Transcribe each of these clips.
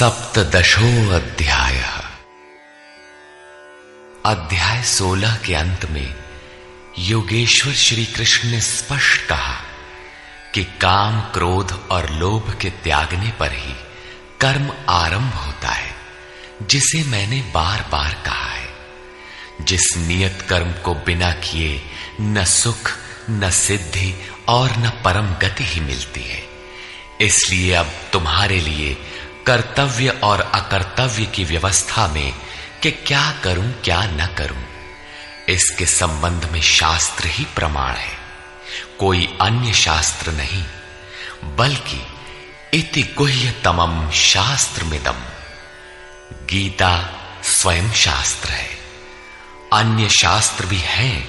सप्तशो अध्याय अध्याय सोलह के अंत में योगेश्वर श्री कृष्ण ने स्पष्ट कहा कि काम क्रोध और लोभ के त्यागने पर ही कर्म आरंभ होता है, जिसे मैंने बार बार कहा है। जिस नियत कर्म को बिना किए न सुख, न सिद्धि और न परम गति ही मिलती है, इसलिए अब तुम्हारे लिए कर्तव्य और अकर्तव्य की व्यवस्था में कि क्या करूँ, क्या न करूँ, इसके संबंध में शास्त्र ही प्रमाण है। कोई अन्य शास्त्र नहीं, बल्कि इति गुह्य तमम शास्त्र मिदम गीता स्वयं शास्त्र है। अन्य शास्त्र भी हैं,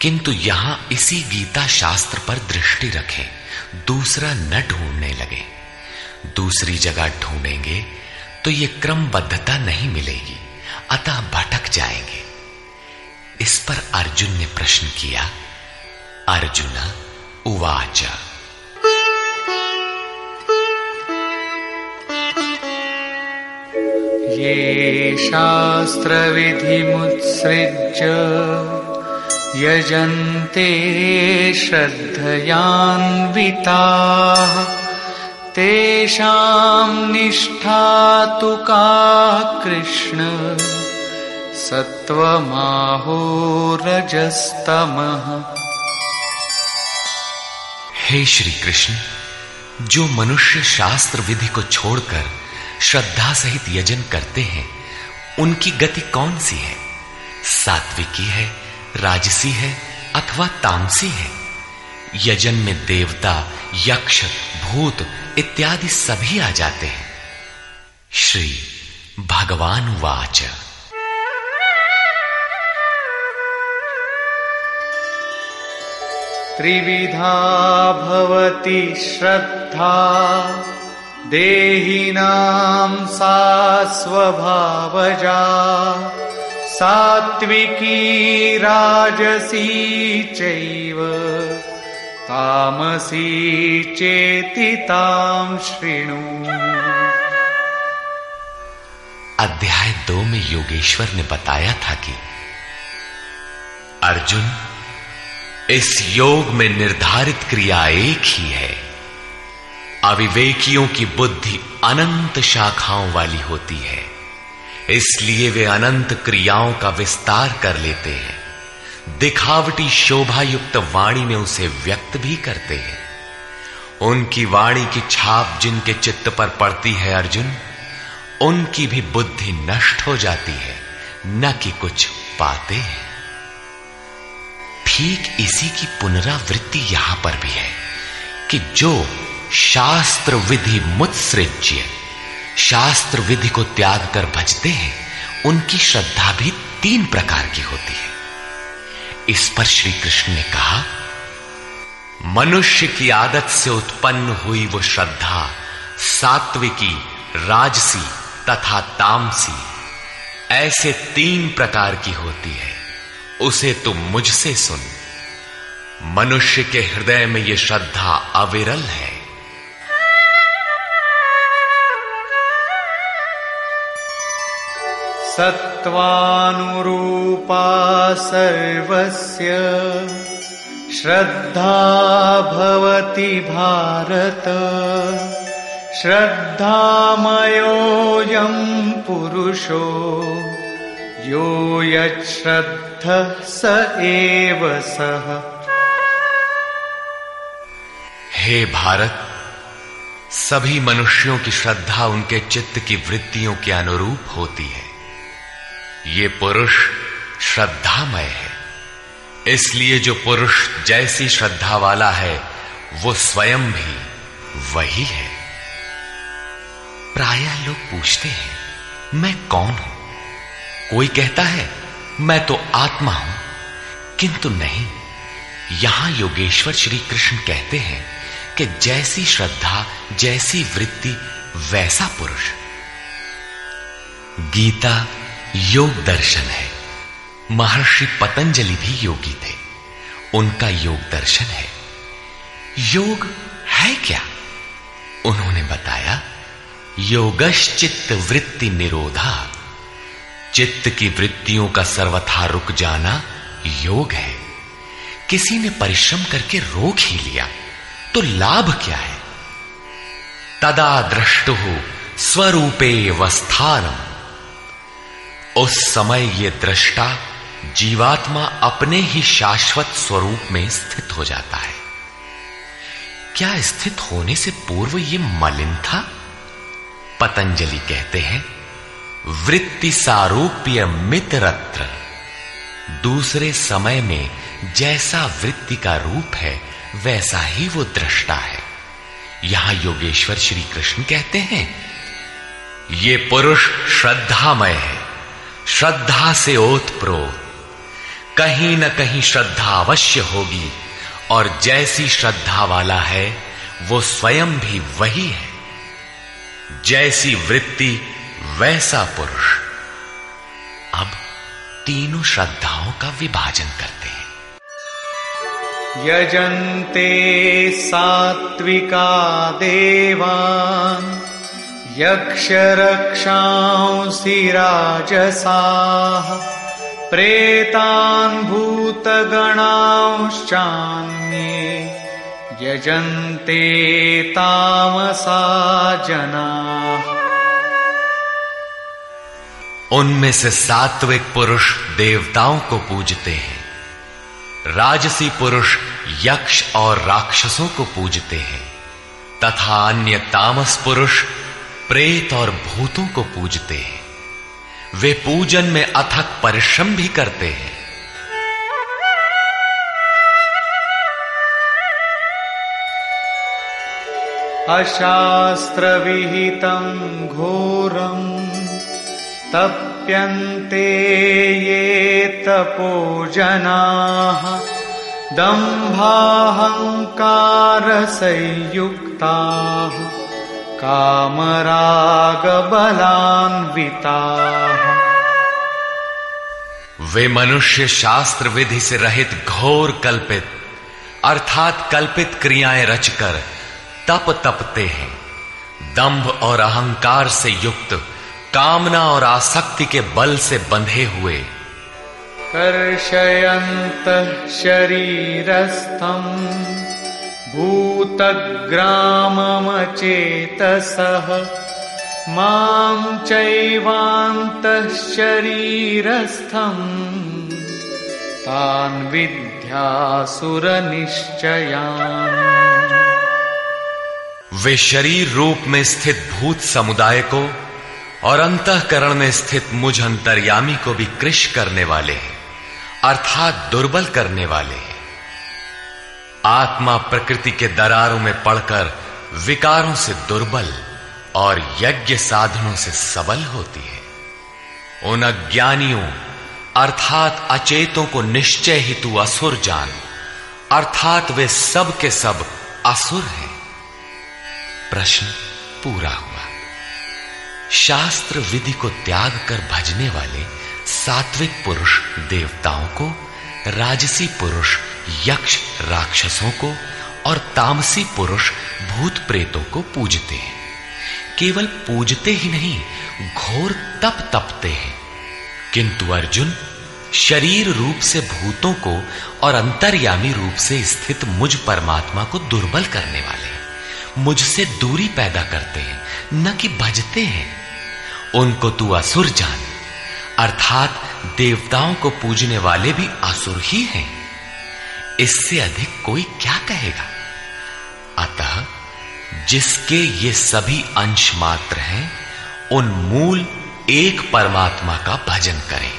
किंतु यहाँ इसी गीता शास्त्र पर दृष्टि रखें, दूसरा न ढूँढने लगे। दूसरी जगह ढूंढेंगे तो ये क्रमबद्धता नहीं मिलेगी, अतः भटक जाएँगे। इस पर अर्जुन ने प्रश्न किया, अर्जुन, उवाच। ये शास्त्रविधिमुत्सृज्य, यजन्ते श्रद्धयान्विताः। निष्ठा तु का कृष्ण? सत्वमाहोरजस्तमः हे श्री कृष्ण जो मनुष्य शास्त्र विधि को छोड़कर श्रद्धा सहित यजन करते हैं, उनकी गति कौन सी है? सात्विकी है, राजसी है, अथवा तामसी है? यजन में देवता, यक्ष, भूत इत्यादि सभी आ जाते हैं। श्री भगवान वाच। त्रिविधा भवति श्रद्धा देहिनां सा स्वभावजा सात्विकी राजसी चैव। तामसी चेति तां शृणु। अध्याय दो में योगेश्वर ने बताया था कि अर्जुन, इस योग में निर्धारित क्रिया एक ही है। अविवेकियों की बुद्धि अनंत शाखाओं वाली होती है, इसलिए वे अनंत क्रियाओं का विस्तार कर लेते हैं। दिखावटी शोभा युक्त वाणी में उसे व्यक्त भी करते हैं। उनकी वाणी की छाप जिनके चित्त पर पड़ती है अर्जुन, उनकी भी बुद्धि नष्ट हो जाती है, न कि कुछ पाते हैं। ठीक इसी की पुनरावृत्ति यहाँ पर भी है कि जो शास्त्र विधि मुत्सृज्य शास्त्र विधि को त्याग कर भजते हैं, उनकी श्रद्धा भी तीन प्रकार की होती है। इस पर श्री कृष्ण ने कहा, मनुष्य की आदत से उत्पन्न हुई वो श्रद्धा सात्विकी, राजसी तथा तामसी ऐसे तीन प्रकार की होती है। उसे तुम मुझसे सुन। मनुष्य के हृदय में यह श्रद्धा अविरल है। सर्वस्य। श्रद्धा भवति भारत। श्रद्धामयोऽयं पुरुषो। यो यच्छ्रद्धः स एव सः। हे भारत, सभी मनुष्यों की श्रद्धा उनके चित्त की वृत्तियों के अनुरूप होती है। ये पुरुष श्रद्धामय है। इसलिए जो पुरुष जैसी श्रद्धा वाला है, वो स्वयं भी वही है। प्रायः लोग पूछते हैं, मैं कौन हूँ? कोई कहता है, मैं तो आत्मा हूँ। किंतु नहीं, यहाँ योगेश्वर श्री कृष्ण कहते हैं कि जैसी श्रद्धा, जैसी वृत्ति, वैसा पुरुष। गीता योग दर्शन है। महर्षि पतंजलि भी योगी थे। उनका योग दर्शन है। योग है क्या? उन्होंने बताया, योगश्चित्त वृत्ति निरोधा। चित्त की वृत्तियों का सर्वथा रुक जाना योग है। किसी ने परिश्रम करके रोक ही लिया तो लाभ क्या है? तदा दृष्टु स्वरूपे वस्थानम। उस समय ये दृष्टा जीवात्मा अपने ही शाश्वत स्वरूप में स्थित हो जाता है। क्या स्थित होने से पूर्व ये मलिन था? पतंजलि कहते हैं, वृत्ति सारूप्य मित्रत्र। दूसरे समय में जैसा वृत्ति का रूप है, वैसा ही वो दृष्टा है। यहाँ योगेश्वर श्री कृष्ण कहते हैं, ये पुरुष श्रद्धामय है। श्रद्धा से ओतप्रोत कहीं न कहीं श्रद्धा अवश्य होगी, और जैसी श्रद्धा वाला है, वो स्वयं भी वही है। जैसी वृत्ति, वैसा पुरुष। अब तीनों श्रद्धाओं का विभाजन करते हैं। यजन्ते सात्विका देवान्। यक्षरक्षांसि राजसाः प्रेतान् भूतगणांश्चान्ये यजन्ते तामसा जनाः। उनमें से सात्विक पुरुष देवताओं को पूजते हैं। राजसी पुरुष यक्ष और राक्षसों को पूजते हैं। तथा अन्य तामस पुरुष प्रेत और भूतों को पूजते हैं। वे पूजन में अथक परिश्रम भी करते हैं। अशास्त्र विहितं घोरम तप्यन्ते ये तपो जनाः दम्भाहङ्कारसंयुक्ताः। कामरागबलान्विताः। वे मनुष्य शास्त्र विधि से रहित घोर कल्पित अर्थात कल्पित क्रियाएँ रचकर तप तपते हैं। दंभ और अहंकार से युक्त कामना और आसक्ति के बल से बंधे हुए। कर्षयंत शरीरस्थम। भूतग्राममचेतसः। माँ चैवान्तः शरीरस्थम् वे शरीर रूप में स्थित भूत समुदाय को और अंतकरण में स्थित मुझ अंतर्यामी को भी कृष करने वाले हैं, अर्थात दुर्बल करने वाले हैं। आत्मा प्रकृति के दरारों में पड़कर विकारों से दुर्बल और यज्ञ साधनों से सबल होती है। उन अज्ञानियों, अर्थात अचेतों को निश्चय ही तू असुर जान, अर्थात वे सब के सब असुर हैं। प्रश्न पूरा हुआ। शास्त्र विधि को त्याग कर भजने वाले सात्विक पुरुष देवताओं को राजसी पुरुष यक्ष राक्षसों को और तामसी पुरुष भूत प्रेतों को पूजते हैं। केवल पूजते ही नहीं, घोर तप तपते हैं। किंतु अर्जुन, शरीर रूप से भूतों को और अंतर्यामी रूप से स्थित मुझ परमात्मा को दुर्बल करने वाले हैं। मुझसे दूरी पैदा करते हैं, न कि भजते हैं। उनको तू असुर जान, अर्थात देवताओं को पूजने वाले भी असुर ही हैं। इससे अधिक कोई क्या कहेगा? अतः, जिसके ये सभी अंश मात्र हैं, उन मूल एक परमात्मा का भजन करें।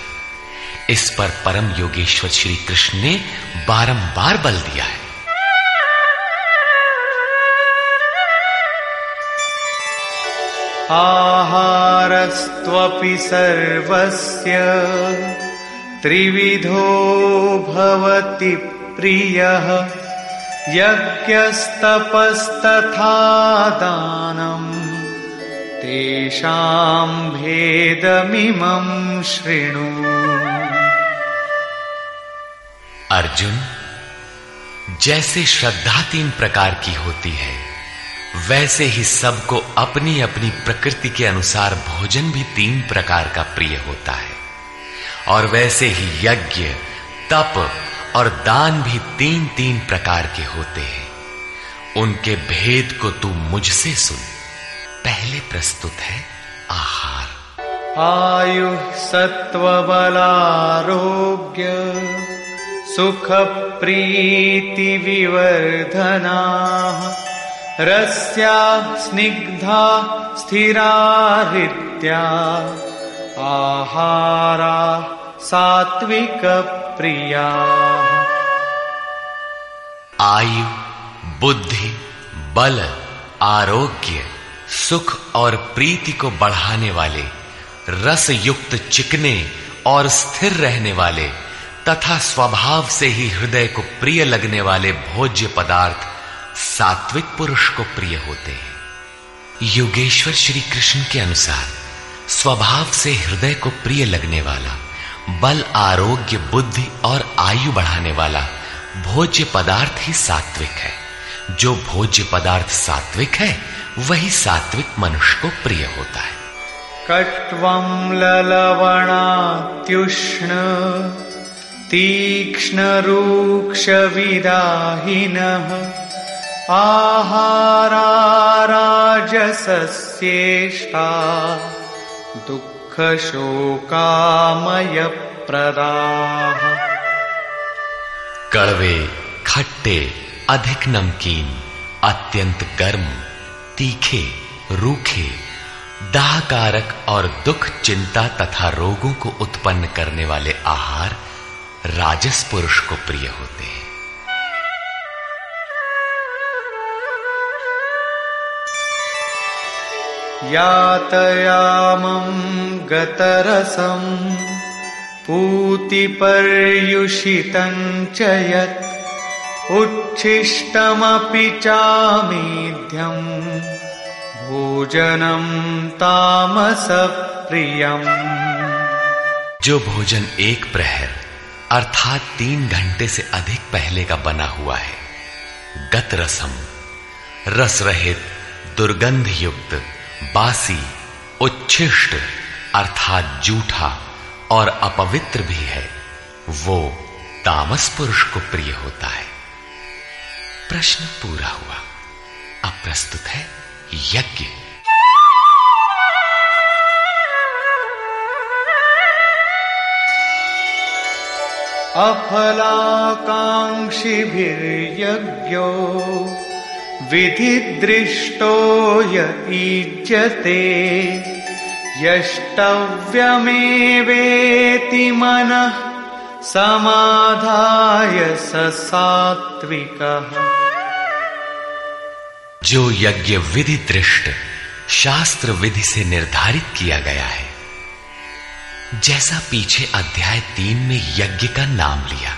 इस पर परम योगेश्वर श्री कृष्ण ने बारंबार बल दिया है। आहारस्त्वपि सर्वस्य त्रिविधो भवति प्रियः यज्ञस्तपस्तथा दानम्। तेषां भेदमिमं शृणु। अर्जुन, जैसे श्रद्धा तीन प्रकार की होती है, वैसे ही सबको अपनी अपनी प्रकृति के अनुसार भोजन भी तीन प्रकार का प्रिय होता है। और वैसे ही यज्ञ, तप और दान भी तीन तीन प्रकार के होते हैं। उनके भेद को तू मुझसे सुन। पहले प्रस्तुत है आहार। आयु सत्व बलारोग्य सुख प्रीति विवर्धना, रस्या स्निग्धा स्थिरा आहारा सात्विक प्रिया। आयु, बुद्धि, बल, आरोग्य, सुख और प्रीति को बढ़ाने वाले रस युक्त चिकने और स्थिर रहने वाले, तथा स्वभाव से ही हृदय को प्रिय लगने वाले भोज्य पदार्थ सात्विक पुरुष को प्रिय होते हैं। योगेश्वर श्री कृष्ण के अनुसार, स्वभाव से हृदय को प्रिय लगने वाला बल, आरोग्य, बुद्धि और आयु बढ़ाने वाला भोज्य पदार्थ ही सात्विक है। जो भोज्य पदार्थ सात्विक है, वही सात्विक मनुष्य को प्रिय होता है। कट्वं ललवणात्युष्ण तीक्ष्णरूक्षविदाहिनः आहारा राजसस्येषा दुःखशोकामयप्रदाः। कड़वे, खट्टे, अधिक नमकीन, अत्यंत गर्म, तीखे, रूखे, दाहकारक और दुख चिंता तथा रोगों को उत्पन्न करने वाले आहार राजस पुरुष को प्रिय होते हैं। यातयामं गतरसं पूतिपर्युषितं च यत् उच्छिष्टमपि चामेध्यम् भोजनं तामसप्रियम्। जो भोजन एक प्रहर, अर्थात तीन घंटे से अधिक पहले का बना हुआ है गत रसम रस रहित दुर्गंध युक्त बासी, उच्छिष्ट, अर्थात जूठा और अपवित्र भी है। वो तामस पुरुष को प्रिय होता है। प्रश्न पूरा हुआ। अब प्रस्तुत है यज्ञ। अफलाकांक्षी अफलाकाङ्क्षिभिर्यज्ञो विधिदृष्टो य ईज्यते, यष्टव्यमेवेति मनः समाधाय स सात्विकः। जो यज्ञ विधि दृष्ट शास्त्र विधि से निर्धारित किया गया है, जैसा पीछे अध्याय तीन में यज्ञ का नाम लिया,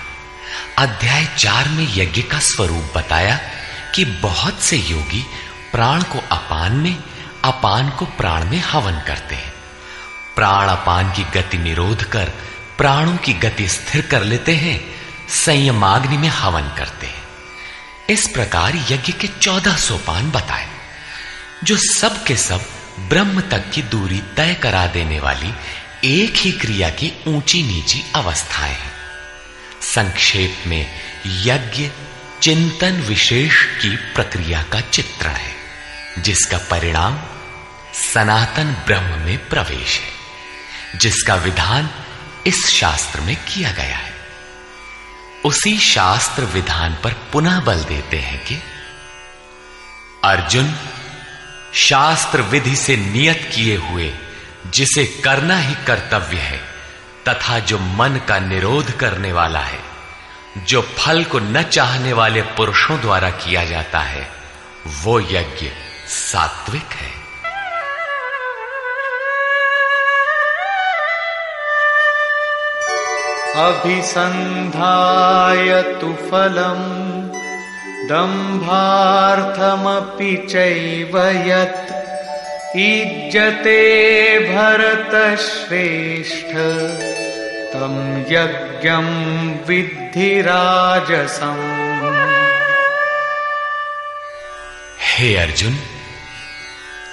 अध्याय चार में यज्ञ का स्वरूप बताया कि बहुत से योगी प्राण को अपान में, अपान को प्राण में हवन करते हैं। प्राण अपान की गति निरोध कर, प्राणों की गति स्थिर कर लेते हैं संयमाग्नि में हवन करते हैं। इस प्रकार यज्ञ के चौदह सोपान बताए। जो सब के सब ब्रह्म तक की दूरी तय करा देने वाली एक ही क्रिया की ऊँची नीची अवस्थाएँ हैं। संक्षेप में यज्ञ चिंतन विशेष की प्रक्रिया का चित्रण है, जिसका परिणाम सनातन ब्रह्म में प्रवेश है, जिसका विधान इस शास्त्र में किया गया है। उसी शास्त्र विधान पर पुनः बल देते हैं कि अर्जुन शास्त्र विधि से नियत किए हुए, जिसे करना ही कर्तव्य है, तथा जो मन का निरोध करने वाला है जो फल को न चाहने वाले पुरुषों द्वारा किया जाता है, वो यज्ञ सात्विक है। अभिसन्धाय तु फलम, दम्भार्थमपि चैव यत्। ईज्जते भरतश्रेष्ठ। तं यज्ञं विद्धि राजसम् हे अर्जुन,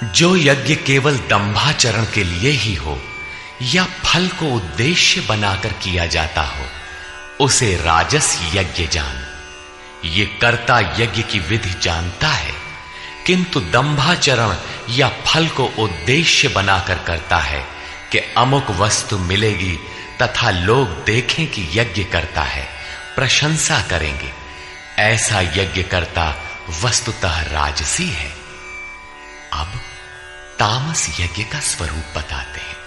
जो यज्ञ केवल दंभाचरण के लिए ही हो, या फल को उद्देश्य बनाकर किया जाता हो, उसे राजस यज्ञ जान। ये कर्ता यज्ञ की विधि जानता है, किंतु दंभाचरण या फल को उद्देश्य बनाकर करता है कि अमुक वस्तु मिलेगी तथा लोग देखें कि यज्ञ करता है, प्रशंसा करेंगे। ऐसा यज्ञ करता वस्तुतः राजसी है। अब तामस यज्ञ का स्वरूप बताते हैं।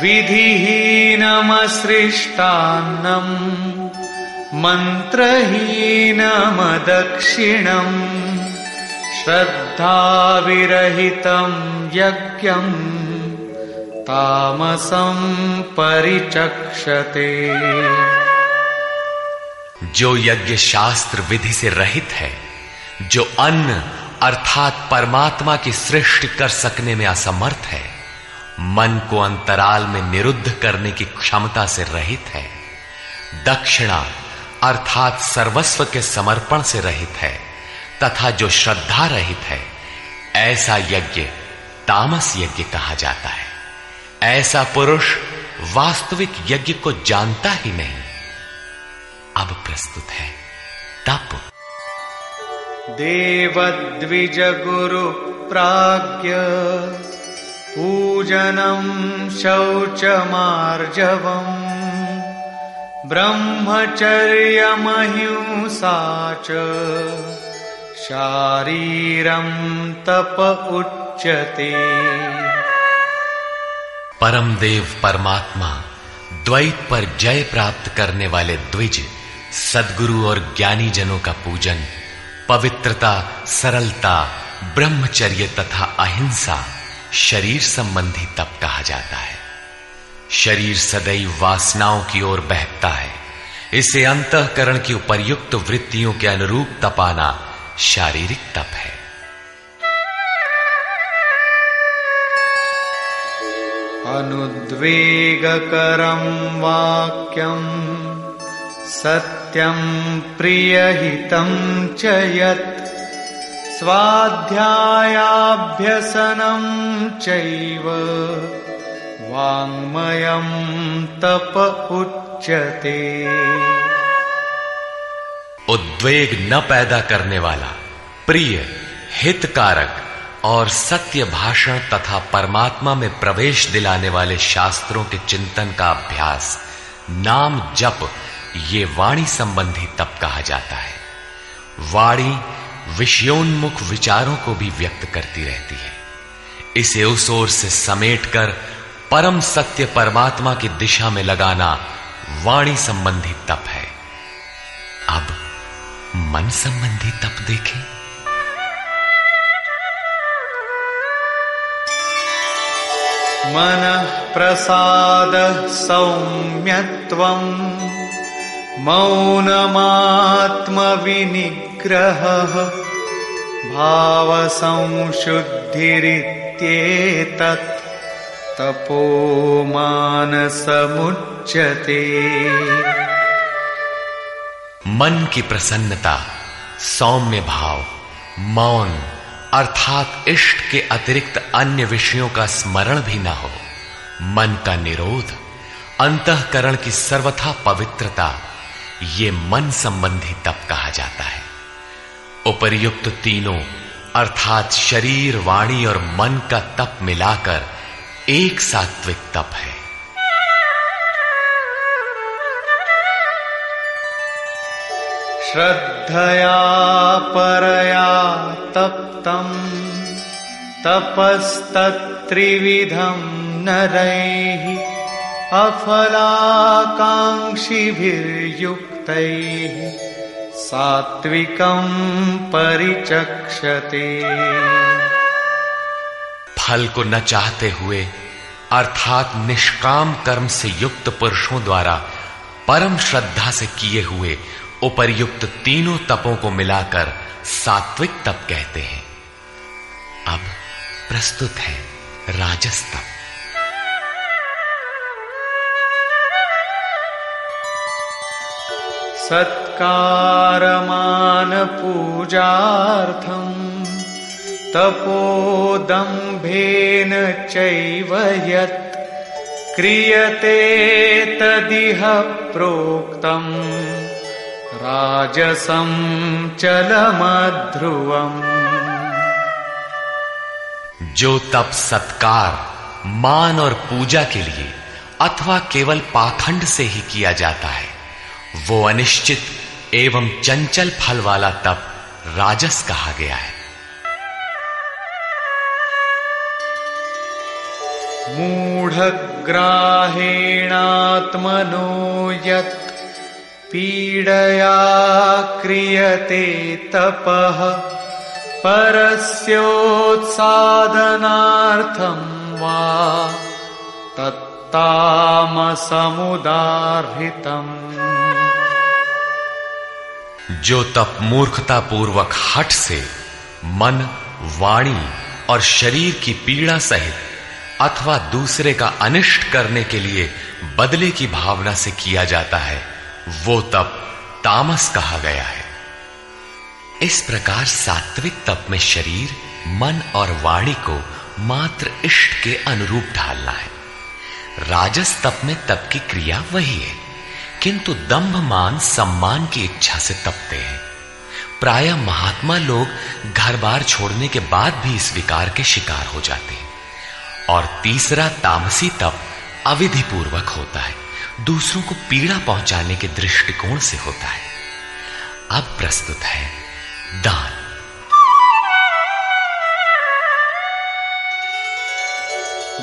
विधिहीनमसृष्टान्नम् मन्त्रहीनमदक्षिणम्। श्रद्धाविरहितं यज्ञम् तामसं परिचक्षते। जो यज्ञ शास्त्र विधि से रहित है, जो अन्न अर्थात परमात्मा की सृष्टि कर सकने में असमर्थ है, मन को अंतराल में निरुद्ध करने की क्षमता से रहित है, दक्षिणा अर्थात सर्वस्व के समर्पण से रहित है। तथा जो श्रद्धा रहित है, ऐसा यज्ञ तामस यज्ञ कहा जाता है। ऐसा पुरुष वास्तविक यज्ञ को जानता ही नहीं। अब प्रस्तुत है तप। देवद्विज गुरु प्राज्ञ पूजनम पूजनं शौचमार्जवम् ब्रह्मचर्यमहिंसा च। शारीरं तप उच्चते परम देव परमात्मा, द्वैत पर जय प्राप्त करने वाले द्विज, सदगुरु और ज्ञानी जनों का पूजन, पवित्रता, सरलता, ब्रह्मचर्य तथा अहिंसा, शरीर संबंधी तप कहा जाता है। शरीर सदैव वासनाओं की ओर बहकता है। इसे अंतकरण की उपर्युक्त वृत्तियों के अनुरूप तपाना शारीरिक तप है। अनुद्वेगकरं वाक्यं सत्यं प्रियहितं च यत् स्वाध्यायाभ्यसनं चैव वाङ्मयं तप उच्यते। उद्वेग न पैदा करने वाला, प्रिय, हितकारक और सत्य भाषण तथा परमात्मा में प्रवेश दिलाने वाले शास्त्रों के चिंतन का अभ्यास, नाम जप, ये वाणी संबंधी तप कहा जाता है। वाणी विषयोन्मुख विचारों को भी व्यक्त करती रहती है। इसे उस ओर से समेटकर परम सत्य परमात्मा की दिशा में लगाना वाणी संबंधी तप है। मन संबंधी तप देखें। मनः प्रसाद सौम्यत्वम् मौनमात्मविनिग्रहः भावसंशुद्धिरित्येतत् तपो मानसमुच्यते मन की प्रसन्नता, सौम्य भाव, मौन, अर्थात इष्ट के अतिरिक्त अन्य विषयों का स्मरण भी ना हो। मन का निरोध, अंतकरण की सर्वथा पवित्रता, ये मन संबंधी तप कहा जाता है। उपर्युक्त तीनों, अर्थात शरीर, वाणी और मन का तप मिलाकर एक सात्विक तप है। श्रद्धया परया तप्तम् तपस्तत्त्रिविधं नरैः अफलाकाङ्क्षिभिर्युक्तैः सात्विकं परिचक्षते। फल को न चाहते हुए, अर्थात निष्काम कर्म से युक्त पुरुषों द्वारा परम श्रद्धा से किए हुए उपर्युक्त तीनों तपों को मिलाकर सात्विक तप कहते हैं। अब प्रस्तुत है राजस तप। सत्कारमान पूजार्थम् तपोदम्भेन चैव यत् क्रियते तदिह प्रोक्तम्। राजसं चलमध्रुवम्। जो तप सत्कार मान और पूजा के लिए अथवा केवल पाखंड से ही किया जाता है वो अनिश्चित एवं चंचल फल वाला तप राजस कहा गया है। मूढग्राहेणात्मनो यत् पीडया क्रियते तपः परस्योत्सादनार्थं वा तत्तामसमुदाहृतम् जो तप मूर्खता पूर्वक हट से, मन, वाणी और शरीर की पीड़ा सहित, अथवा दूसरे का अनिष्ट करने के लिए बदले की भावना से किया जाता है वो तप तामस कहा गया है। इस प्रकार सात्विक तप में शरीर, मन और वाणी को मात्र इष्ट के अनुरूप ढालना है। राजस तप में तप की क्रिया वही है, किंतु दंभ मान सम्मान की इच्छा से तपते हैं। प्राय महात्मा लोग घर बार छोड़ने के बाद भी इस विकार के शिकार हो जाते हैं, और तीसरा तामसी तप अविधि पूर्वक होता है। दूसरों को पीड़ा पहुँचाने के दृष्टिकोण से होता है। अब प्रस्तुत है दान।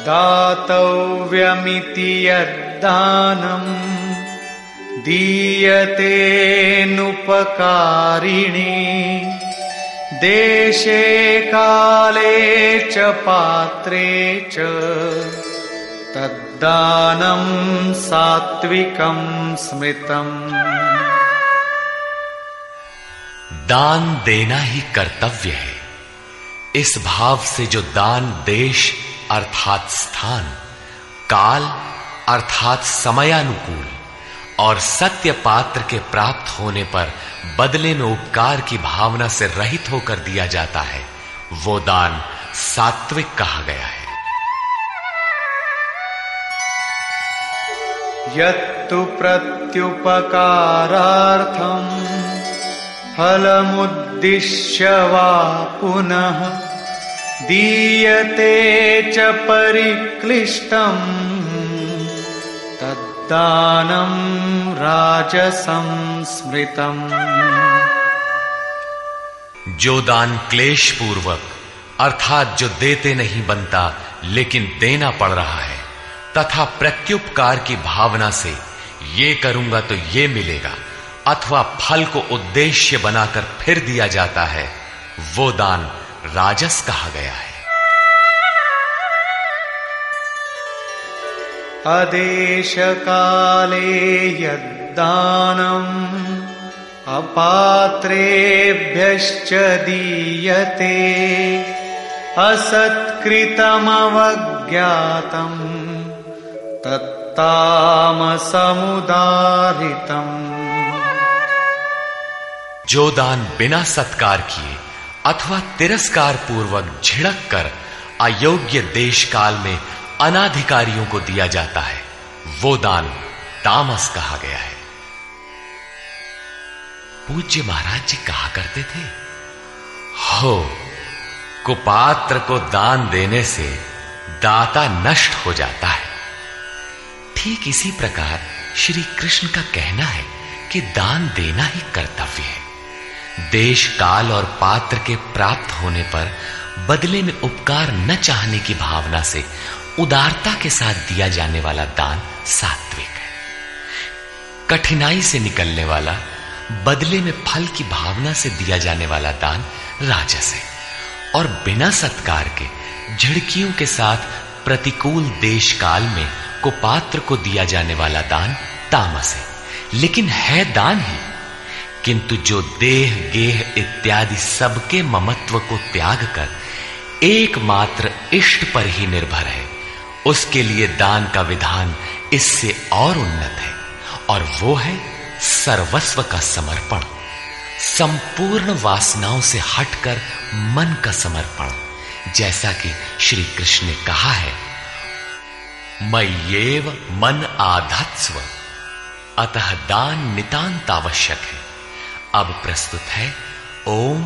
दातव्यमिति यद्दानम् दीयतेऽनुपकारिणे देशे काले च, पात्रे च तद्दानं सात्विकं स्मृतम्। दान देना ही कर्तव्य है। इस भाव से जो दान देश अर्थात स्थान, काल अर्थात समयानुकूल और सत्य पात्र के प्राप्त होने पर बदले में उपकार की भावना से रहित होकर दिया जाता है, वो दान सात्विक कहा गया है। यत्तु प्रत्युपकारार्थम् फलमुद्दिश्य वा पुनः दीयते च परिक्लिष्टम् तद्दानं राजसं स्मृतम् जो दान क्लेश पूर्वक अर्थात जो देते नहीं बनता, लेकिन देना पड़ रहा है। तथा प्रत्युपकार की भावना से ये करूँगा तो ये मिलेगा, अथवा फल को उद्देश्य बनाकर फिर दिया जाता है, वो दान राजस कहा गया है। आदेश अदेशकाले यद्दानम्, अपात्रेभ्यश्च दीयते, असत्कृतमवज्ञातम्। तत्तामसमुदारितम्। जो दान बिना सत्कार किए अथवा तिरस्कार पूर्वक झिड़क कर अयोग्य देश काल में अनाधिकारियों को दिया जाता है, वो दान तामस कहा गया है। पूज्य महाराज जी कहा करते थे, हो, कुपात्र को दान देने से दाता नष्ट हो जाता है। ठीक इसी प्रकार श्री कृष्ण का कहना है कि दान देना ही कर्तव्य है। देश काल और पात्र के प्राप्त होने पर बदले में उपकार न चाहने की भावना से उदारता के साथ दिया जाने वाला दान सात्विक है। कठिनाई से निकलने वाला, बदले में फल की भावना से दिया जाने वाला दान राजस है और बिना सत्कार के झिड़कियों के साथ प्रतिकूल देश काल में कुपात्र को दिया जाने वाला दान तामस है। लेकिन है दान ही। किंतु जो देह, गेह इत्यादि सबके ममत्व को त्याग कर एकमात्र इष्ट पर ही निर्भर है, उसके लिए दान का विधान इससे और उन्नत है, और वो है सर्वस्व का समर्पण। संपूर्ण वासनाओं से हटकर मन का समर्पण। जैसा कि श्री कृष्ण ने कहा है मय्येव मन आधत्स्व। अतः दान नितांत आवश्यक है। अब प्रस्तुत है ओम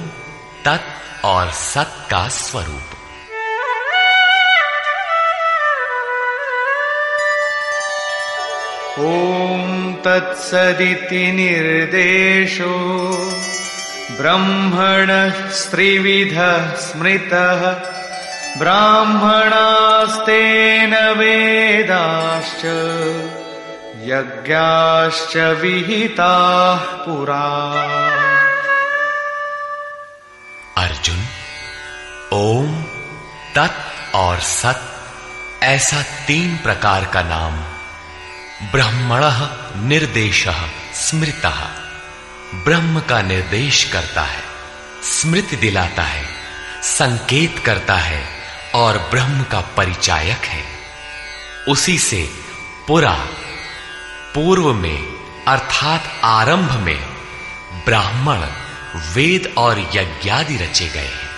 तत् और सत का स्वरूप। ॐ तत्सदिति निर्देशो ब्रह्मणः स्त्रिविधः स्मृतः ब्राह्मणास्तेन वेदाश्च, यज्ञाश्च विहिताः पुरा। अर्जुन, ओम, तत् और सत, ऐसा तीन प्रकार का नाम, ब्रह्मण निर्देश, स्मृत। ब्रह्म का निर्देश करता है, स्मृति दिलाता है, संकेत करता है और ब्रह्म का परिचायक है। उसी से पुरा, पूर्व में, अर्थात आरंभ में, ब्राह्मण, वेद और यज्ञादि रचे गए हैं।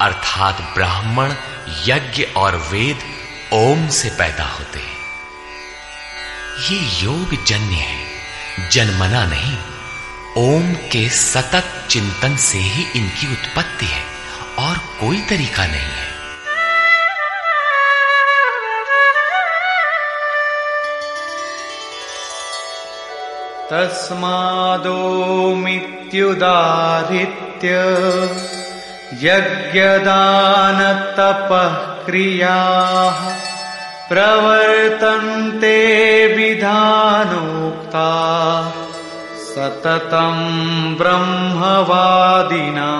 अर्थात ब्राह्मण, यज्ञ और वेद ओम से पैदा होते हैं। ये योग जन्य है, जन्मना नहीं, ओम के सतत चिंतन से ही इनकी उत्पत्ति है, और कोई तरीका नहीं है। तस्मादोमित्युदाहृत्य यज्ञदानतपः क्रियाः प्रवर्तन्ते विधानोक्ता सततं ब्रह्मवादिना।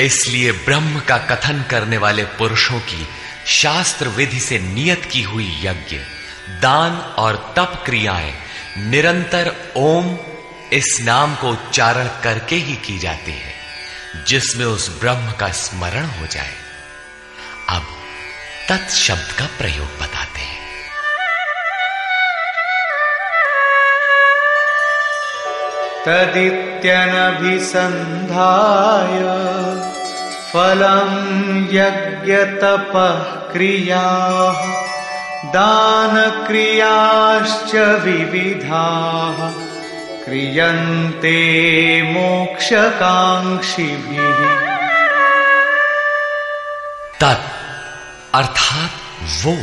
इसलिए ब्रह्म का कथन करने वाले पुरुषों की शास्त्र विधि से नियत की हुई यज्ञ। दान और तप क्रियाएँ निरंतर ओम इस नाम को उच्चारण करके ही की जाती है, जिसमें उस ब्रह्म का स्मरण हो जाए। अब तत् शब्द का प्रयोग बताते हैं। तदित्यनभिसन्धाय फलं यज्ञतपः क्रियाः दानक्रियाश्च विविधाः, क्रियन्ते मोक्षकाङ्क्षिभिः। तत् अर्थात वो,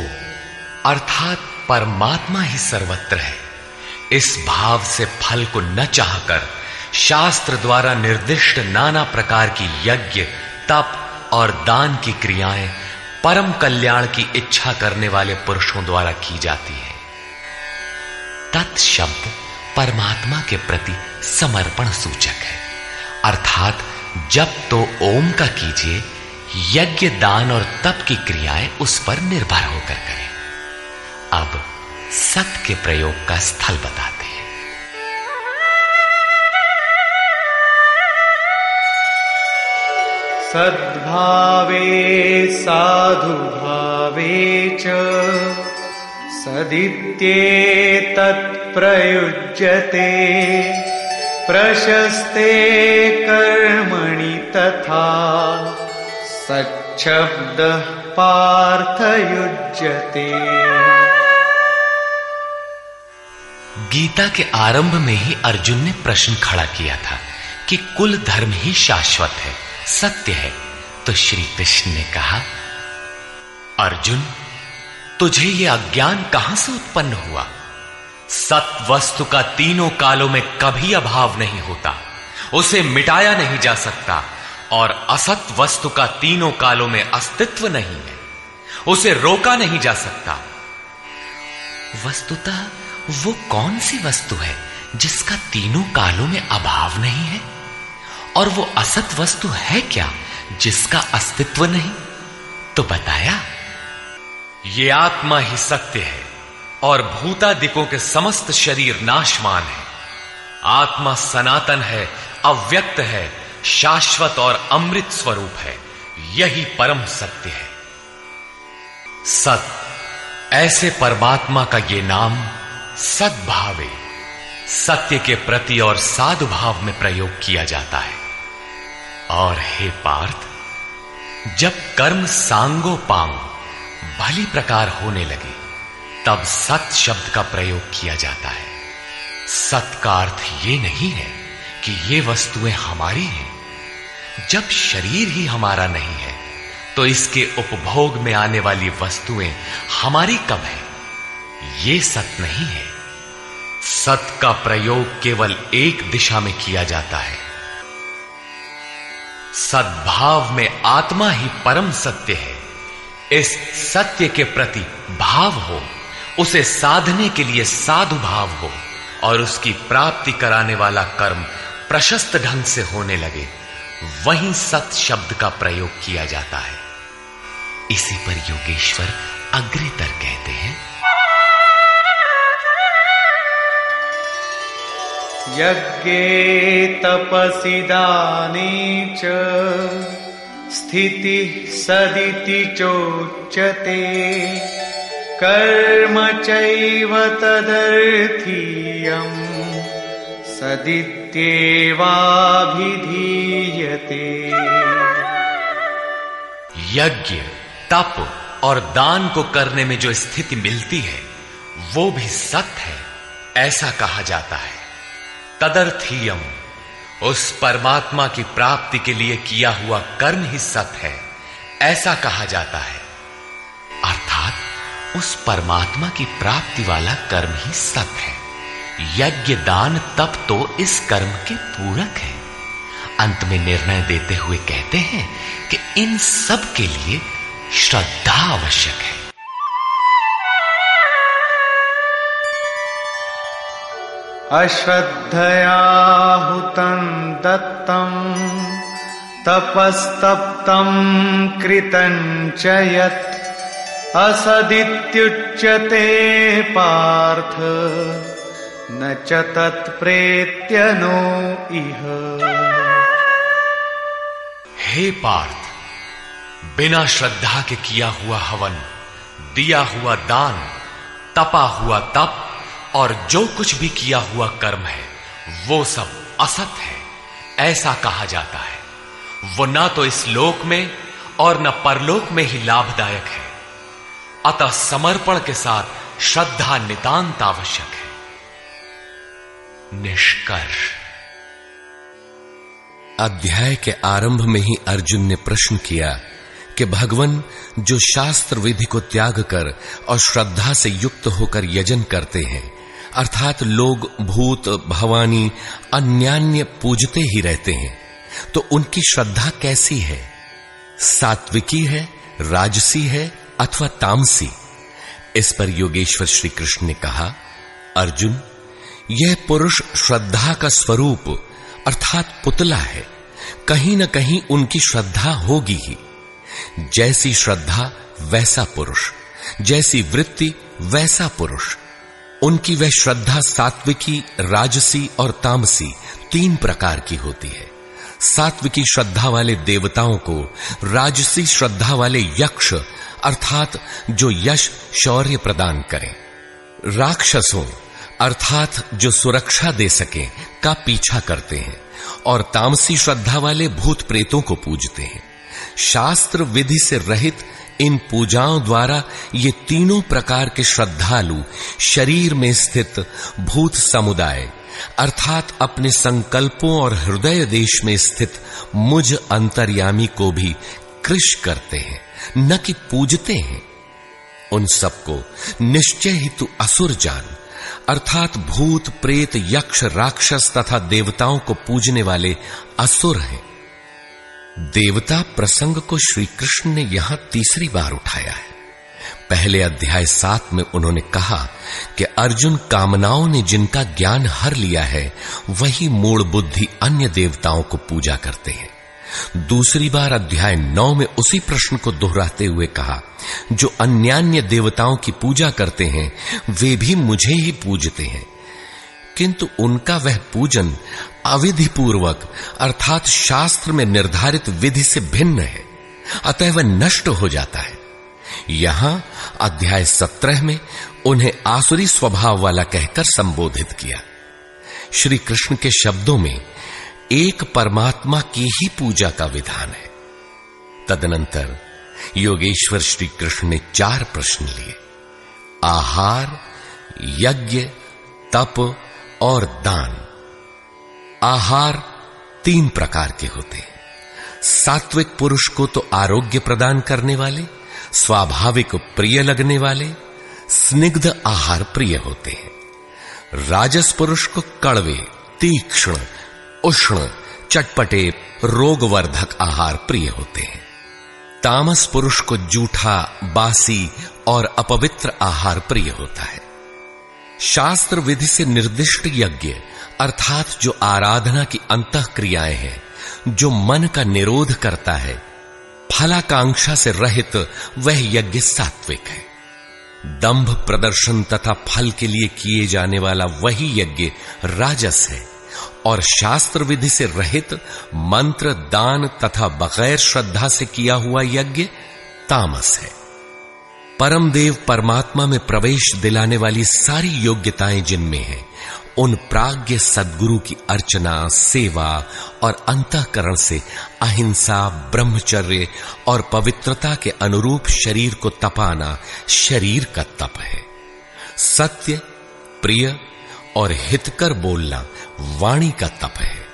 अर्थात परमात्मा ही सर्वत्र है। इस भाव से फल को न चाहकर शास्त्र द्वारा निर्दिष्ट नाना प्रकार की यज्ञ, तप और दान की क्रियाएँ परम कल्याण की इच्छा करने वाले पुरुषों द्वारा की जाती है। तत् शब्द परमात्मा के प्रति समर्पण सूचक है। अर्थात जब तो ओम का कीजिए, यज्ञ दान और तप की क्रियाएँ उस पर निर्भर होकर करें। अब सत के प्रयोग का स्थल बताते सद्भावे, साधुभावे च। सदित्येतत्प्रयुज्यते प्रशस्ते कर्मणि तथा। सच्छब्दः पार्थयुज्यते। गीता के आरंभ में ही अर्जुन ने प्रश्न खड़ा किया था कि कुल धर्म ही शाश्वत है। सत्य है। तो श्री कृष्ण ने कहा, अर्जुन, तुझे यह अज्ञान कहाँ से उत्पन्न हुआ? सत वस्तु का तीनों कालों में कभी अभाव नहीं होता। उसे मिटाया नहीं जा सकता और असत वस्तु का तीनों कालों में अस्तित्व नहीं है। उसे रोका नहीं जा सकता। वस्तुतः वो कौन सी वस्तु है जिसका तीनों कालों में अभाव नहीं है? और वो असत वस्तु है क्या जिसका अस्तित्व नहीं? तो बताया, ये आत्मा ही सत्य है और भूतादिकों के समस्त शरीर नाशमान है। आत्मा सनातन है, अव्यक्त है, शाश्वत और अमृत स्वरूप है, यही परम सत्य है। सत, ऐसे परमात्मा का ये नाम सद्भावे, सत्य के प्रति और साधु भाव में प्रयोग किया जाता है। और हे पार्थ, जब कर्म सांगो पांग भली प्रकार होने लगे, तब सत शब्द का प्रयोग किया जाता है। सत का अर्थ ये नहीं है कि ये वस्तुएँ हमारी हैं। जब शरीर ही हमारा नहीं है तो इसके उपभोग में आने वाली वस्तुएँ हमारी कब है? ये सत नहीं है। सत का प्रयोग केवल एक दिशा में किया जाता है। सद्भाव में आत्मा ही परम सत्य है। इस सत्य के प्रति भाव हो, उसे साधने के लिए साधु भाव हो, और उसकी प्राप्ति कराने वाला कर्म प्रशस्त ढंग से होने लगे, वहीं सत शब्द का प्रयोग किया जाता है। इसी पर योगेश्वर अग्रेतर कहते हैं। यज्ञे तपसि दाने च स्थितिः सदिति चोच्यते। कर्म चैव तदर्थीयम् सदित्येवाभिधीयते। यज्ञ, तप और दान को करने में जो स्थिति मिलती है, वो भी सत्य है, ऐसा कहा जाता है। तदर्थीयम उस परमात्मा की प्राप्ति के लिए किया हुआ कर्म ही सत्य है। ऐसा कहा जाता है। अर्थात, उस परमात्मा की प्राप्ति वाला कर्म ही सत्य है। यज्ञ दान तप तो इस कर्म के पूरक है। अंत में निर्णय देते हुए कहते हैं कि इन सब के लिए श्रद्धा आवश्यक है। अश्रद्धया हुतं तपस्तप्तं कृतं असदित्युच्यते पार्थ, न च तत्प्रेत्य नो इह। हे पार्थ, बिना श्रद्धा के किया हुआ हवन, दिया हुआ दान, तपा हुआ तप और जो कुछ भी किया हुआ कर्म है, वो सब असत है, ऐसा कहा जाता है। वो ना तो इस लोक में और न परलोक में ही लाभदायक है। अतः समर्पण के साथ श्रद्धा नितांत आवश्यक है। निष्कर्ष। अध्याय के आरंभ में ही अर्जुन ने प्रश्न किया कि भगवान जो शास्त्र विधि को त्याग कर और श्रद्धा से युक्त होकर यजन करते हैं अर्थात लोग, भूत, भवानी, अन्यान्य पूजते ही रहते हैं। तो उनकी श्रद्धा कैसी है? सात्विकी है, राजसी है अथवा तामसी? इस पर योगेश्वर श्री कृष्ण ने कहा, अर्जुन, यह पुरुष श्रद्धा का स्वरूप, अर्थात पुतला है। कहीं न कहीं उनकी श्रद्धा होगी ही। जैसी श्रद्धा, वैसा पुरुष। जैसी वृत्ति, वैसा पुरुष। उनकी वह श्रद्धा सात्विकी, राजसी और तामसी तीन प्रकार की होती है। सात्विकी श्रद्धा वाले देवताओं को राजसी श्रद्धा वाले यक्ष, अर्थात जो यश शौर्य प्रदान करें। राक्षसों, अर्थात जो सुरक्षा दे सके, का पीछा करते हैं और तामसी श्रद्धा वाले भूत प्रेतों को पूजते हैं। शास्त्र विधि से रहित इन पूजाओं द्वारा ये तीनों प्रकार के श्रद्धालु शरीर में स्थित भूत समुदाय, अर्थात अपने संकल्पों और हृदय देश में स्थित मुझ अंतर्यामी को भी कृष करते हैं, न कि पूजते हैं। उन सबको निश्चय ही असुर जान, अर्थात भूत, प्रेत, यक्ष, राक्षस तथा देवताओं को पूजने वाले असुर हैं। देवता प्रसंग को श्री कृष्ण ने यहाँ तीसरी बार उठाया है। पहले अध्याय सात में उन्होंने कहा कि अर्जुन कामनाओं ने जिनका ज्ञान हर लिया है, वही मूल बुद्धि अन्य देवताओं को पूजा करते हैं। दूसरी बार अध्याय नौ में उसी प्रश्न को दोहराते हुए कहा, जो अन्यान्य देवताओं की पूजा करते हैं, वे भी मुझे ही पूजते हैं। किंतु उनका वह पूजन अविधि पूर्वक अर्थात शास्त्र में निर्धारित विधि से भिन्न है, अतः वह नष्ट हो जाता है। यहाँ अध्याय सत्रह में उन्हें आसुरी स्वभाव वाला कहकर संबोधित किया। श्री कृष्ण के शब्दों में एक परमात्मा की ही पूजा का विधान है। तदनंतर योगेश्वर श्री कृष्ण ने चार प्रश्न लिए। आहार, यज्ञ, तप और दान। आहार तीन प्रकार के होते हैं। सात्विक पुरुष को तो आरोग्य प्रदान करने वाले, स्वाभाविक प्रिय लगने वाले, स्निग्ध आहार प्रिय होते हैं। राजस पुरुष को कड़वे, तीक्ष्ण, उष्ण, चटपटे, रोगवर्धक आहार प्रिय होते हैं। तामस पुरुष को जूठा, बासी और अपवित्र आहार प्रिय होता है। शास्त्र विधि से निर्दिष्ट यज्ञ अर्थात जो आराधना की अंत क्रियाएँ हैं, जो मन का निरोध करता है, फलाकांक्षा से रहित वह यज्ञ सात्विक है। दंभ प्रदर्शन तथा फल के लिए किए जाने वाला वही यज्ञ राजस है, और शास्त्र विधि से रहित मंत्र, दान तथा बगैर श्रद्धा से किया हुआ यज्ञ तामस है। परम देव परमात्मा में प्रवेश दिलाने वाली सारी योग्यताएँ जिनमें हैं उन प्राग्ञ सदगुरु की अर्चना, सेवा और अंतकरण से अहिंसा, ब्रह्मचर्य और पवित्रता के अनुरूप शरीर को तपाना शरीर का तप है। सत्य, प्रिय और हितकर बोलना वाणी का तप है।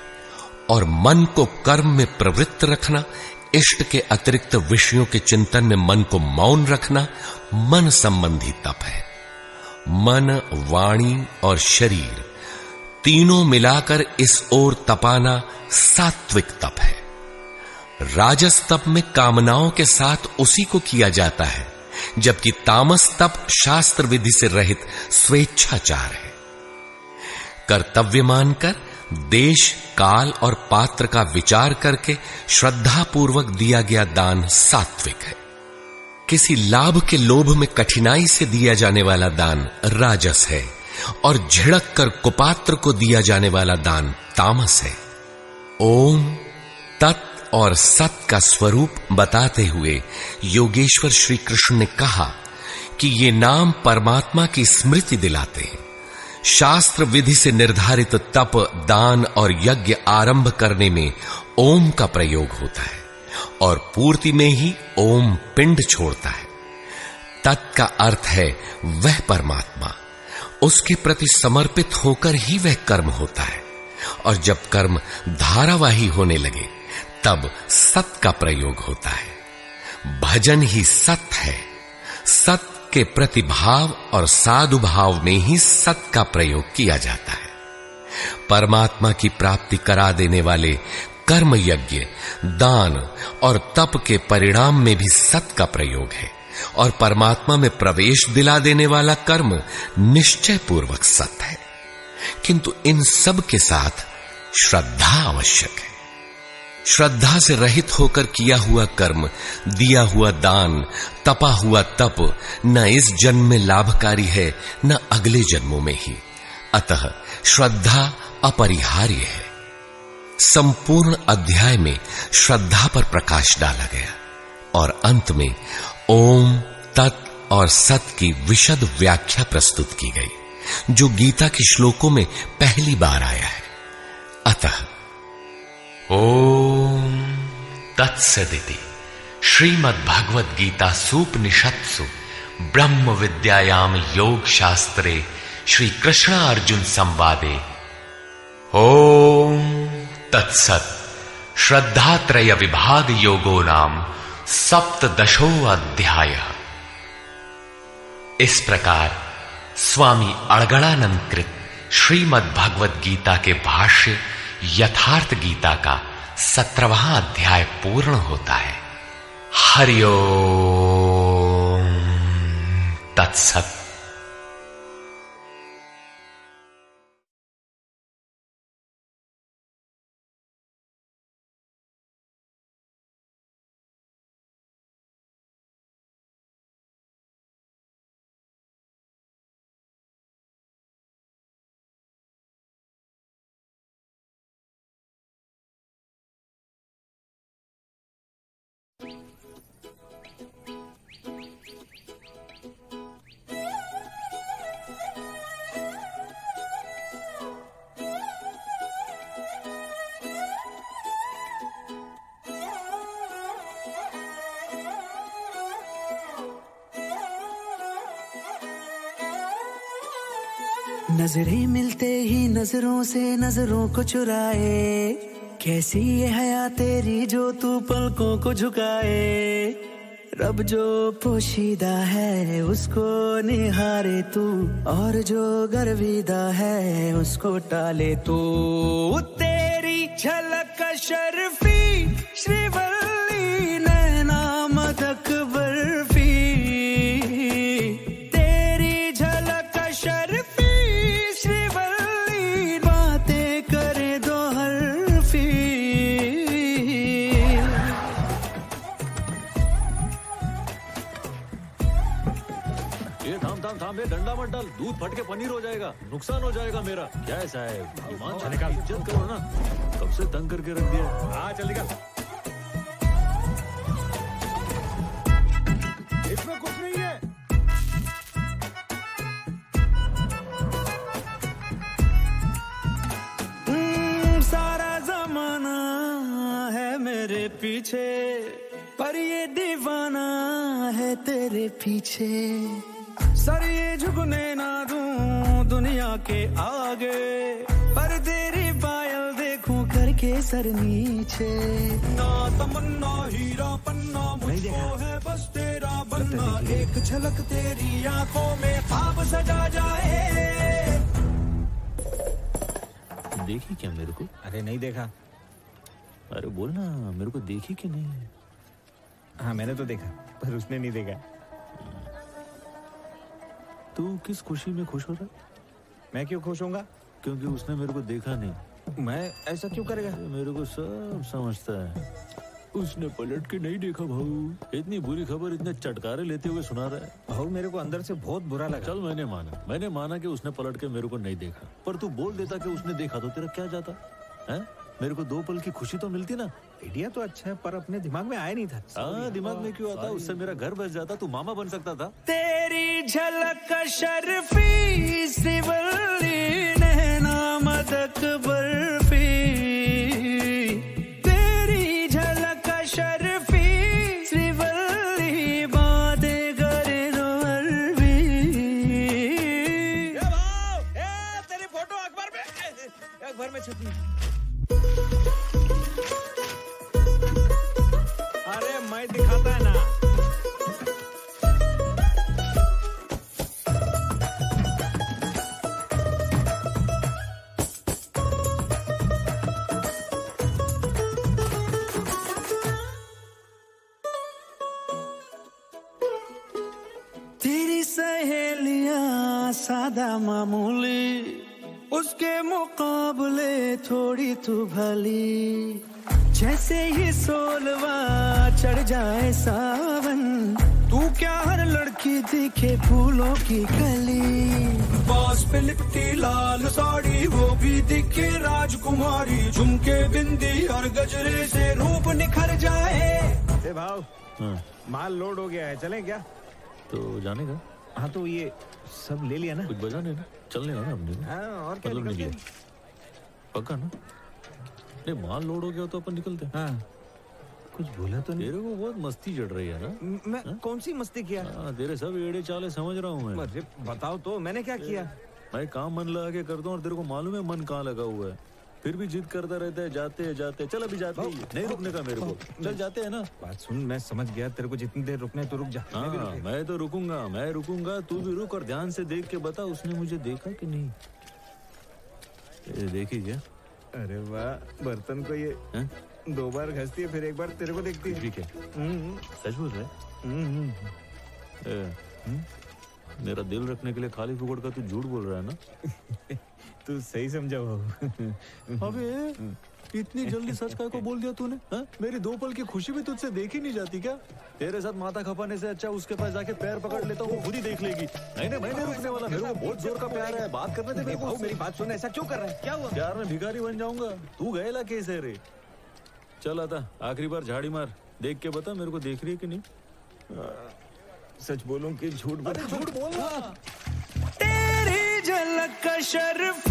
और मन को कर्म में प्रवृत्त रखना, इष्ट के अतिरिक्त विषयों के चिंतन में मन को मौन रखना मन संबंधी तप है। मन, वाणी और शरीर तीनों मिलाकर इस ओर तपाना सात्विक तप है। राजस तप में कामनाओं के साथ उसी को किया जाता है, जबकि तामस तप शास्त्र विधि से रहित स्वेच्छाचार है। कर्तव्य मानकर, देश, काल और पात्र का विचार करके श्रद्धा पूर्वक दिया गया दान सात्विक है। किसी लाभ के लोभ में कठिनाई से दिया जाने वाला दान राजस है। और झिड़क कर कुपात्र को दिया जाने वाला दान तामस है। ओम तत् और सत का स्वरूप बताते हुए योगेश्वर श्री कृष्ण ने कहा कि ये नाम परमात्मा की स्मृति दिलाते हैं। शास्त्र विधि से निर्धारित तप, दान और यज्ञ आरंभ करने में ओम का प्रयोग होता है और पूर्ति में ही ओम पिंड छोड़ता है। तत् का अर्थ है वह परमात्मा। उसके प्रति समर्पित होकर ही वह कर्म होता है। और जब कर्म धारावाही होने लगे, तब सत का प्रयोग होता है। भजन ही सत है। सत के प्रतिभाव और साधु भाव में ही सत का प्रयोग किया जाता है। परमात्मा की प्राप्ति करा देने वाले कर्म यज्ञ दान और तप के परिणाम में भी सत का प्रयोग है। और परमात्मा में प्रवेश दिला देने वाला कर्म निश्चय पूर्वक सत है। किंतु इन सब के साथ श्रद्धा आवश्यक है। श्रद्धा से रहित होकर किया हुआ कर्म, दिया हुआ दान, तपा हुआ तप न इस जन्म में लाभकारी है, न अगले जन्मों में ही। अतः श्रद्धा अपरिहार्य है। संपूर्ण अध्याय में श्रद्धा पर प्रकाश डाला गया और अंत में ओम तत् और सत की विशद व्याख्या प्रस्तुत की गई, जो गीता के श्लोकों में पहली बार आया है। अतः। ओम तत्सदिति श्रीमद्भगवद गीता सूपनिषत्सु ब्रह्म विद्यायाम योग शास्त्रे श्री कृष्ण अर्जुन संवादे। ओम तत्सत श्रद्धात्रय विभाग योगो नाम सप्तदशो अध्याय इस प्रकार स्वामी अड़गड़ानंद कृत श्रीमद भगवद गीता के भाष्य यथार्थ गीता का सत्रवा अध्याय पूर्ण होता है। हरिओ तत्सत। नज़रें मिलते ही नज़रों से नज़रों को चुराए। कैसी ये हया तेरी जो तू पलकों को झुकाए? रब जो पोशीदा है, उसको निहारे तू। और जो गर्विदा है, उसको टाले तू। डाल दूध फट के पनीर हो जाएगा। नुकसान हो जाएगा मेरा। क्या ऐसा है ईमान से निकाल इज़्ज़त करो ना। कब से तंग करके रख दिया? हाँ चल निकाल इसमें कुछ नहीं है। हम्म, सारा जमाना है मेरे पीछे पर ये दीवाना है तेरे पीछे। सर ये झुकने ना दूँ दुनिया के आगे पर तेरी पायल देखूँ करके सर नीचे। ना तमन्ना हीरा पन्ना मुझको है बस तेरा बनना एक झलक तेरी आँखों में ख्वाब सजा जाए। देखी क्या मेरे को? अरे नहीं देखा। अरे बोल ना मेरे को देखी कि नहीं? हाँ मैंने तो देखा पर उसने नहीं देखा। तू किस खुशी में खुश हो रहा मैं क्यों खुश होऊँगा? क्योंकि उसने मेरे को देखा नहीं। मैं ऐसा क्यों करेगा? मेरे को सब समझता है। उसने पलट के नहीं देखा भाऊ। इतनी बुरी खबर इतने चटकारे लेते हुए सुना रहा है। भाऊ मेरे को अंदर से बहुत बुरा लगा। चल मैंने माना। मैंने माना कि उसने पलट के मेरे को नहीं देखा। पर तू बोल देता कि उसने देखा तो तेरा क्या जाता? है? मेरे को दो पल की खुशी तो मिलती ना। आइडिया तो अच्छा है पर अपने दिमाग में आया नहीं था। हाँ दिमाग में क्यों आता? उससे मेरा घर बस जाता तू मामा बन सकता था। तेरी झलक शर्फी नैना मदक बर्फ़ी तेरी झलक शर्फी श्रीवल्ली बातें करे दो तेरी फ़ोटो अखबार में अखबार में छपी। तू भली जैसे ही सोलवा चढ़ जाए सावन तू क्या हर लड़की दिखे फूलों की कली? बास पे लिपटी लाल साड़ी वो भी दिखे राजकुमारी झुमके बिंदी और गजरे से रूप निखर जाए। ए भाव हाँ, माल लोड हो गया है चलें क्या? तो जाने का। हाँ तो ये सब ले लिया ना? कुछ बजाने ना? चलने का ना हमने। हाँ और क्या मतलब पक्का ना? नहीं माल लोड हो गया तो अपन निकलते हैं। हाँ। कुछ बोला तो नहीं? तेरे को बहुत मस्ती चढ़ रही है ना? म- मैं कौन सी मस्ती किया? हाँ तेरे सब एड़े चाले समझ रहा हूँ मैं। अरे बताओ तो मैंने क्या किया? मैं काम मन लगा के करता हूँ और तेरे को मालूम है मन कहाँ लगा हुआ है। फिर भी जिद करता रहता है जाते हैं जाते हैं। चल अभी जाते हैं। नहीं रुकने का मेरे को। चल जाते हैं ना। बात सुन मैं समझ गया तेरे को जितनी देर रुकने तो रुक जा। मैं भी हाँ मैं तो रुकूँगा मैं रुकूँगा तू भी रुक और ध्यान से देख के बता उसने मुझे देखा कि नहीं? ये देखी क्या। अरे वाह बर्तन को ये है? दो बार घसती है फिर एक बार तेरे को देखती है। ठीक है। हम्म, सच बोल रहा है? हम्म, हम्म। ए, हम्म? मेरा दिल रखने के लिए खाली फुकड़ का तू झूठ बोल रहा है ना? तू सही समझा बाबू। अबे इतनी जल्दी सच काय को बोल दिया तूने? हाँ? मेरी दो पल की खुशी भी तुझसे देखी नहीं जाती क्या? तेरे साथ माथा खपाने से अच्छा उसके पास जाके पैर पकड़ लेता हूँ वो खुद ही देख लेगी। नहीं नहीं मैं रुकने वाला मेरे को बहुत ज़ोर का प्यार है। बात करने दे मेरे को। मेरी बात सुन ऐसा क्यों कर रहा है? क्या हुआ? प्यार में भिखारी बन जाऊँगा। तू गएला कैसे रे। चल आता आखिरी बार झाड़ी मार। देख के बता मेरे को देख रही है कि नहीं? सच बोलूँ कि झूठ बोलूँ? झूठ बोल तेरी झलक का शर्फ